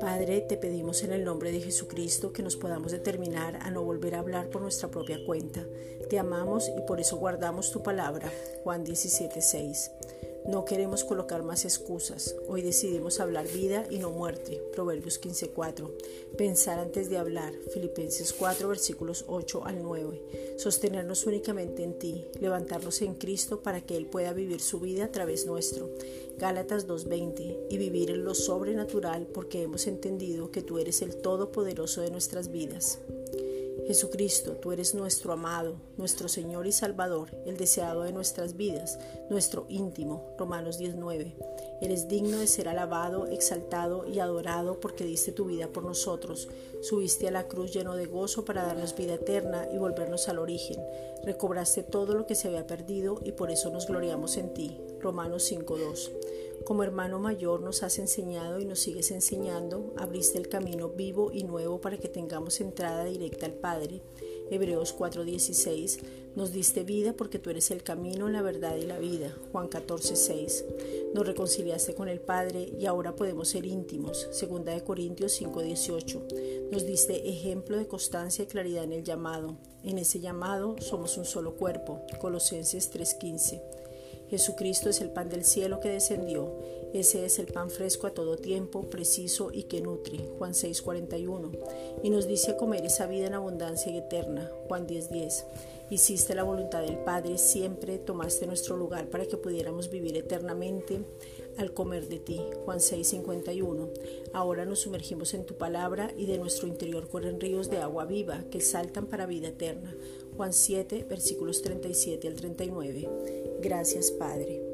Padre, te pedimos en el nombre de Jesucristo que nos podamos determinar a no volver a hablar por nuestra propia cuenta. Te amamos y por eso guardamos tu palabra. Juan 17:6. No queremos colocar más excusas. Hoy decidimos hablar vida y no muerte. Proverbios 15:4. Pensar antes de hablar. Filipenses 4 versículos 8 al 9. Sostenernos únicamente en ti. Levantarnos en Cristo para que Él pueda vivir su vida a través nuestro. Gálatas 2:20. Y vivir en lo sobrenatural porque hemos entendido que tú eres el Todopoderoso de nuestras vidas. Jesucristo, tú eres nuestro amado, nuestro Señor y Salvador, el deseado de nuestras vidas, nuestro íntimo. Romanos 19. Eres digno de ser alabado, exaltado y adorado porque diste tu vida por nosotros. Subiste a la cruz lleno de gozo para darnos vida eterna y volvernos al origen. Recobraste todo lo que se había perdido y por eso nos gloriamos en ti. Romanos 5.2. Como hermano mayor nos has enseñado y nos sigues enseñando, abriste el camino vivo y nuevo para que tengamos entrada directa al Padre. Hebreos 4:16, nos diste vida porque tú eres el camino, la verdad y la vida. Juan 14:6, nos reconciliaste con el Padre y ahora podemos ser íntimos. Segunda de Corintios 5:18, nos diste ejemplo de constancia y claridad en el llamado. En ese llamado somos un solo cuerpo. Colosenses 3:15. Jesucristo es el pan del cielo que descendió. Ese es el pan fresco a todo tiempo, preciso y que nutre. Juan 6:41. Y nos dice comer esa vida en abundancia y eterna. Juan 10:10. Hiciste la voluntad del Padre, siempre tomaste nuestro lugar para que pudiéramos vivir eternamente al comer de ti. Juan 6:51. Ahora nos sumergimos en tu palabra y de nuestro interior corren ríos de agua viva que saltan para vida eterna. Juan 7, versículos 37 al 39. Gracias, Padre.